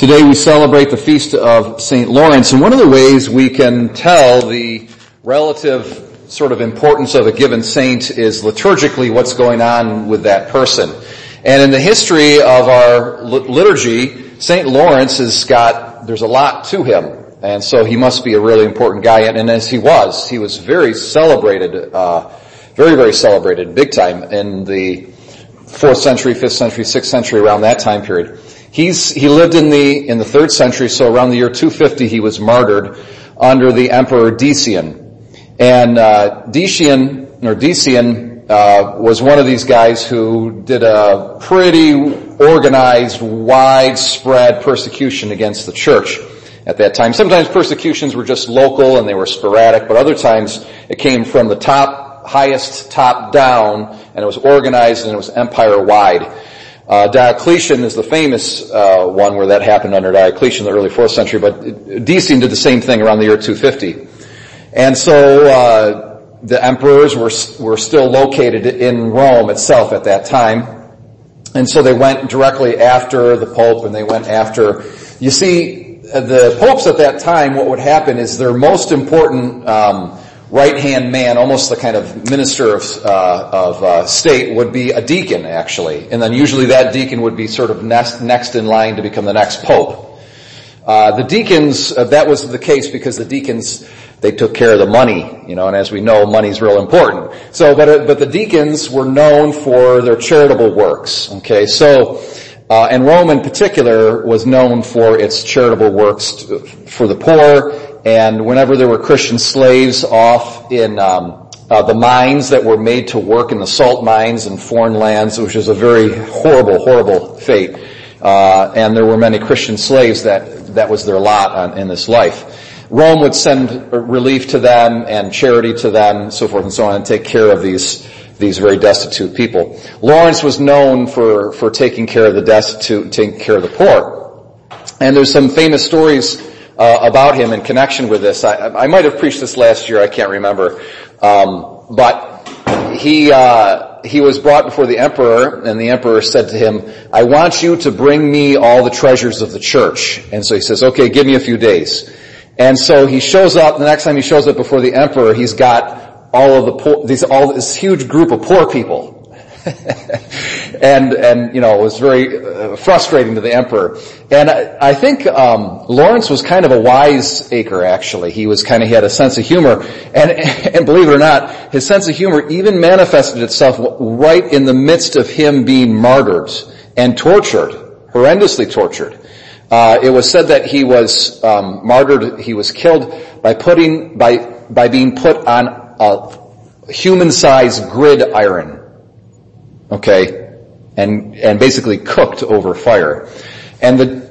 Today we celebrate the feast of St. Lawrence, and one of the ways we can tell the relative sort of importance of a given saint is liturgically what's going on with that person. And in the history of our liturgy, St. Lawrence has got, there's a lot to him. And so he must be a really important guy, and, as he was, he was very celebrated, uh, very, very celebrated, big time in the 4th century, 5th century, 6th century, around that time period. He's, he lived in the, in the 3rd century, so around the year 250 he was martyred under the Emperor Decian. And, uh, Decian, or Decian, uh, was one of these guys who did a pretty organized, widespread persecution against the church at that time. Sometimes persecutions were just local and they were sporadic, but other times it came from the top, highest top down, and it was organized and it was empire wide. Uh, Diocletian is the famous uh, one where that happened under Diocletian in the early 4th century, but Decian did the same thing around the year 250. And so uh, the emperors were, were still located in Rome itself at that time. And so they went directly after the Pope and they went after, you see, the popes at that time, what would happen is their most important um, right-hand man, almost the kind of minister of, uh, of uh, state, would be a deacon, actually. And then usually that deacon would be sort of next, next in line to become the next pope. Uh, the deacons, uh, that was the case because the deacons, they took care of the money, you know, and as we know, money's real important. So, but, uh, but the deacons were known for their charitable works, okay? So, uh, and Rome in particular was known for its charitable works for the poor and whenever there were Christian slaves off in um, uh, the mines that were made to work in the salt mines in foreign lands, which is a very horrible, horrible fate. Uh, and there were many Christian slaves that that was their lot on, in this life. Rome would send relief to them and charity to them, so forth and so on, and take care of these these very destitute people. Lawrence was known for for taking care of the destitute, taking care of the poor. And there's some famous stories uh, about him in connection with this. I, I, might have preached this last year. I can't remember, um, but he uh, he was brought before the emperor, and the emperor said to him, "I want you to bring me all the treasures of the church." And so he says, "Okay, give me a few days." And so he shows up. The next time he shows up before the emperor, he's got all of the poor, these all this huge group of poor people and and you know it was very uh, frustrating to the emperor. And I, I think um, Lawrence was kind of a wise acre. Actually, he was kind of he had a sense of humor, and and believe it or not, his sense of humor even manifested itself right in the midst of him being martyred and tortured, horrendously tortured. Uh, it was said that he was um, martyred. He was killed by putting by by being put on a human-sized gridiron okay, and, and basically cooked over fire. And the,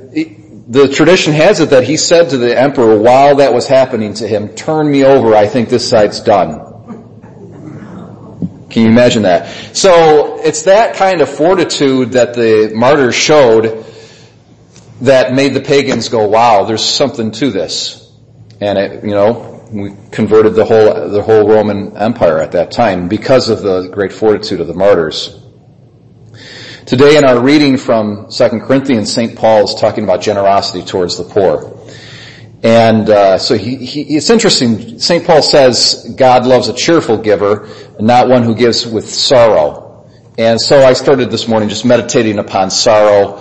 the tradition has it that he said to the emperor while that was happening to him, turn me over, I think this side's done. Can you imagine that? So it's that kind of fortitude that the martyrs showed that made the pagans go, wow, there's something to this. And it, you know, we converted the whole, the whole Roman Empire at that time because of the great fortitude of the martyrs. Today in our reading from 2 Corinthians, St. Paul is talking about generosity towards the poor. And uh, so he, he, it's interesting. St. Paul says God loves a cheerful giver, not one who gives with sorrow. And so I started this morning just meditating upon sorrow.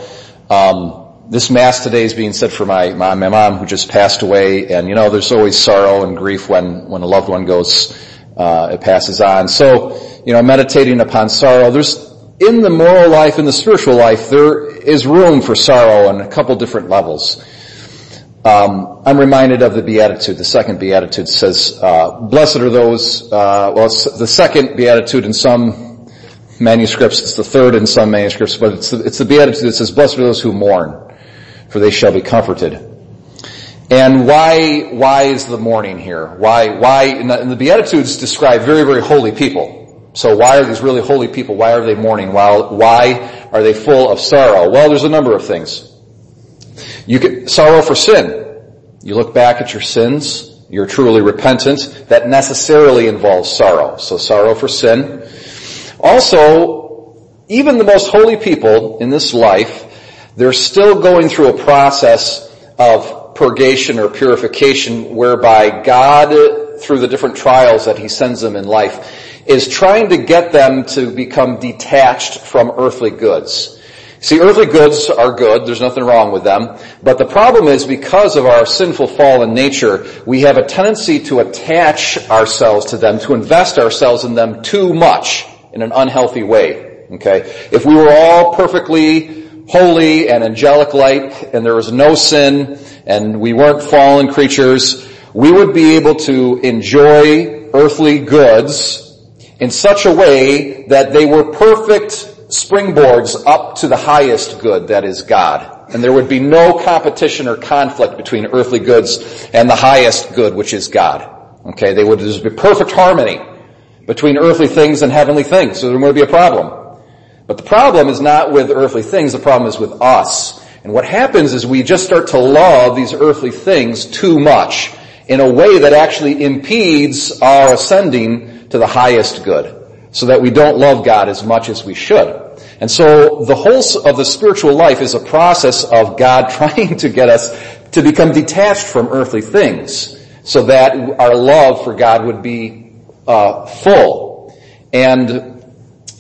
Um, this mass today is being said for my mom, my mom who just passed away, and you know there's always sorrow and grief when when a loved one goes, uh, it passes on. So you know, meditating upon sorrow. There's in the moral life, in the spiritual life, there is room for sorrow on a couple different levels. Um, I'm reminded of the Beatitude. The second Beatitude says, uh, "Blessed are those." Uh, well, the second Beatitude in some manuscripts. It's the third in some manuscripts, but it's the, it's the Beatitude that says, "Blessed are those who mourn, for they shall be comforted." And why why is the mourning here? Why why? And the, and the Beatitudes describe very very holy people. So why are these really holy people, why are they mourning? Why, why are they full of sorrow? Well, there's a number of things. You sorrow for sin. You look back at your sins, you're truly repentant. That necessarily involves sorrow. So sorrow for sin. Also, even the most holy people in this life, they're still going through a process of purgation or purification whereby God, through the different trials that He sends them in life, is trying to get them to become detached from earthly goods. See, earthly goods are good. There's nothing wrong with them. But the problem is because of our sinful fallen nature, we have a tendency to attach ourselves to them, to invest ourselves in them too much in an unhealthy way. Okay? If we were all perfectly holy and angelic light and there was no sin and we weren't fallen creatures, we would be able to enjoy earthly goods in such a way that they were perfect springboards up to the highest good, that is God. And there would be no competition or conflict between earthly goods and the highest good, which is God. Okay, they would just be perfect harmony between earthly things and heavenly things, so there wouldn't be a problem. But the problem is not with earthly things, the problem is with us. And what happens is we just start to love these earthly things too much in a way that actually impedes our ascending to the highest good so that we don't love God as much as we should. And so the whole of the spiritual life is a process of God trying to get us to become detached from earthly things so that our love for God would be uh, full. And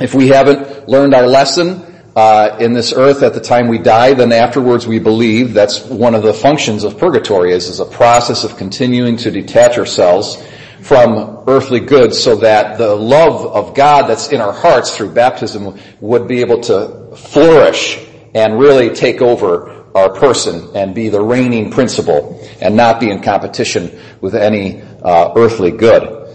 if we haven't learned our lesson uh, in this earth at the time we die, then afterwards we believe that's one of the functions of purgatory is, is a process of continuing to detach ourselves from earthly goods so that the love of God that's in our hearts through baptism would be able to flourish and really take over our person and be the reigning principle and not be in competition with any uh, earthly good.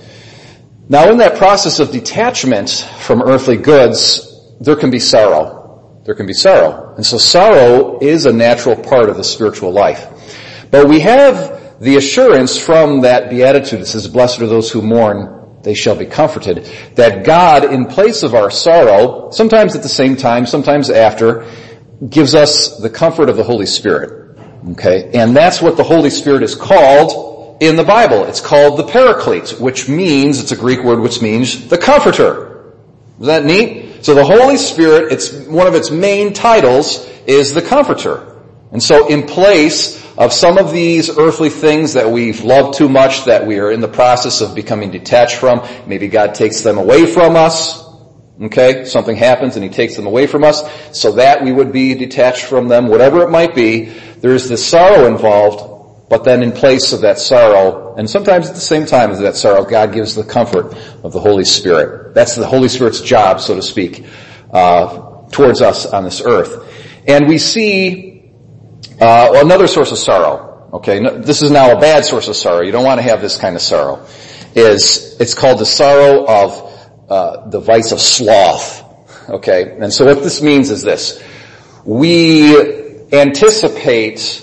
Now in that process of detachment from earthly goods, there can be sorrow. There can be sorrow. And so sorrow is a natural part of the spiritual life. But we have the assurance from that beatitude, it says, blessed are those who mourn, they shall be comforted, that God, in place of our sorrow, sometimes at the same time, sometimes after, gives us the comfort of the Holy Spirit. Okay? And that's what the Holy Spirit is called in the Bible. It's called the Paraclete, which means, it's a Greek word which means the Comforter. Is that neat? So the Holy Spirit, it's, one of its main titles is the Comforter. And so in place of some of these earthly things that we've loved too much, that we are in the process of becoming detached from. Maybe God takes them away from us. Okay, something happens and He takes them away from us so that we would be detached from them, whatever it might be. There's this sorrow involved, but then in place of that sorrow, and sometimes at the same time as that sorrow, God gives the comfort of the Holy Spirit. That's the Holy Spirit's job, so to speak, uh, towards us on this earth. And we see uh, another source of sorrow, okay, no, this is now a bad source of sorrow. You don't want to have this kind of sorrow. Is it's called the sorrow of uh, the vice of sloth. Okay, and so what this means is this: we anticipate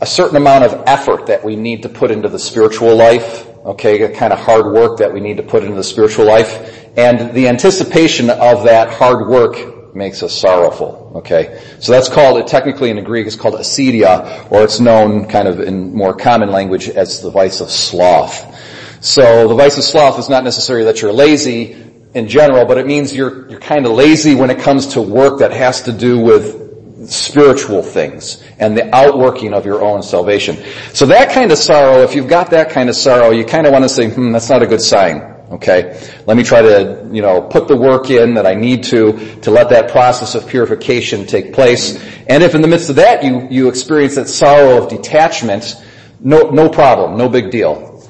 a certain amount of effort that we need to put into the spiritual life. Okay, a kind of hard work that we need to put into the spiritual life, and the anticipation of that hard work makes us sorrowful. Okay, so that's called technically in the Greek it's called acedia, or it's known kind of in more common language as the vice of sloth. So the vice of sloth is not necessarily that you're lazy in general, but it means you're you're kind of lazy when it comes to work that has to do with spiritual things and the outworking of your own salvation. So that kind of sorrow, if you've got that kind of sorrow, you kind of want to say, hmm, that's not a good sign. Okay? Let me try to, you know, put the work in that I need to, to let that process of purification take place. And if in the midst of that you, you experience that sorrow of detachment, no, no problem, no big deal.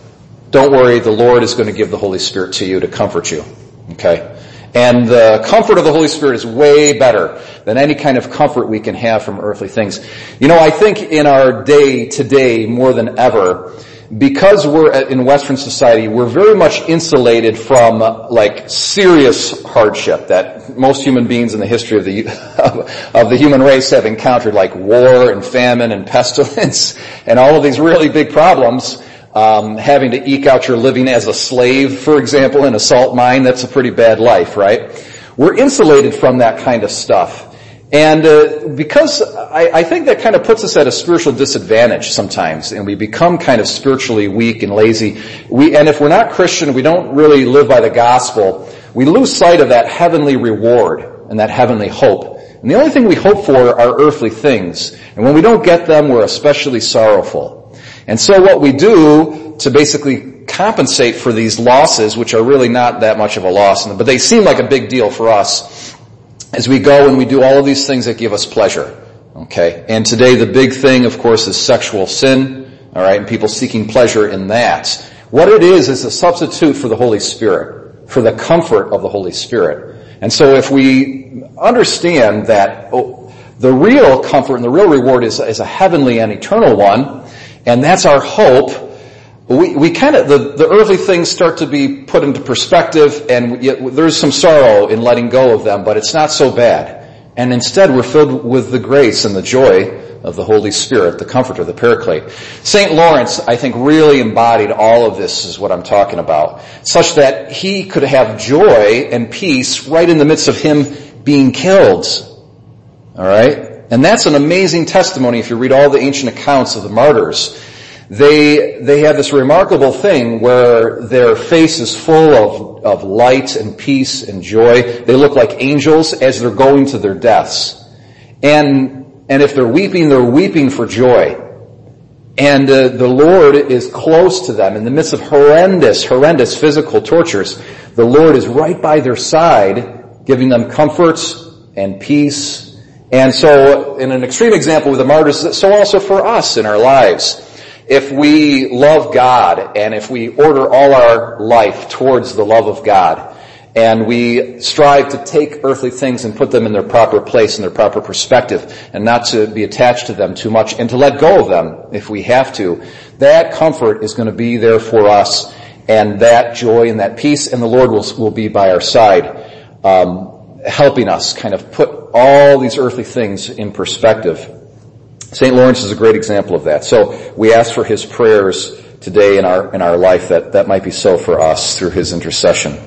Don't worry, the Lord is going to give the Holy Spirit to you to comfort you. Okay? And the comfort of the Holy Spirit is way better than any kind of comfort we can have from earthly things. You know, I think in our day today more than ever, because we're in Western society, we're very much insulated from like serious hardship that most human beings in the history of the of the human race have encountered, like war and famine and pestilence and all of these really big problems. Um, having to eke out your living as a slave, for example, in a salt mine, that's a pretty bad life, right? We're insulated from that kind of stuff. And uh, because I, I, think that kind of puts us at a spiritual disadvantage sometimes, and we become kind of spiritually weak and lazy. We, and if we're not Christian, we don't really live by the gospel. We lose sight of that heavenly reward and that heavenly hope And the only thing we hope for are earthly things. And when we don't get them, we're especially sorrowful. And so what we do to basically compensate for these losses, which are really not that much of a loss, but they seem like a big deal for us, as we go and we do all of these things that give us pleasure. Okay? And today the big thing, of course, is sexual sin. Alright? And people seeking pleasure in that. What it is, is a substitute for the Holy Spirit. For the comfort of the Holy Spirit. And so if we understand that oh, the real comfort and the real reward is, is a heavenly and eternal one, and that's our hope, we, we kind of, the, the earthly things start to be put into perspective and yet there's some sorrow in letting go of them, but it's not so bad. And instead we're filled with the grace and the joy of the Holy Spirit, the comforter, the paraclete. St. Lawrence, I think, really embodied all of this is what I'm talking about, such that he could have joy and peace right in the midst of him being killed. Alright? And that's an amazing testimony if you read all the ancient accounts of the martyrs they, they have this remarkable thing where their face is full of, of light and peace and joy. They look like angels as they're going to their deaths. And, and if they're weeping, they're weeping for joy. And uh, the Lord is close to them in the midst of horrendous, horrendous physical tortures. The Lord is right by their side, giving them comfort and peace. And so, in an extreme example with the martyrs, so also for us in our lives if we love God and if we order all our life towards the love of God and we strive to take earthly things and put them in their proper place and their proper perspective and not to be attached to them too much and to let go of them if we have to, that comfort is going to be there for us and that joy and that peace and the Lord will, will be by our side, um, helping us kind of put all these earthly things in perspective. St. Lawrence is a great example of that. So we ask for his prayers today in our, in our life that that might be so for us through his intercession.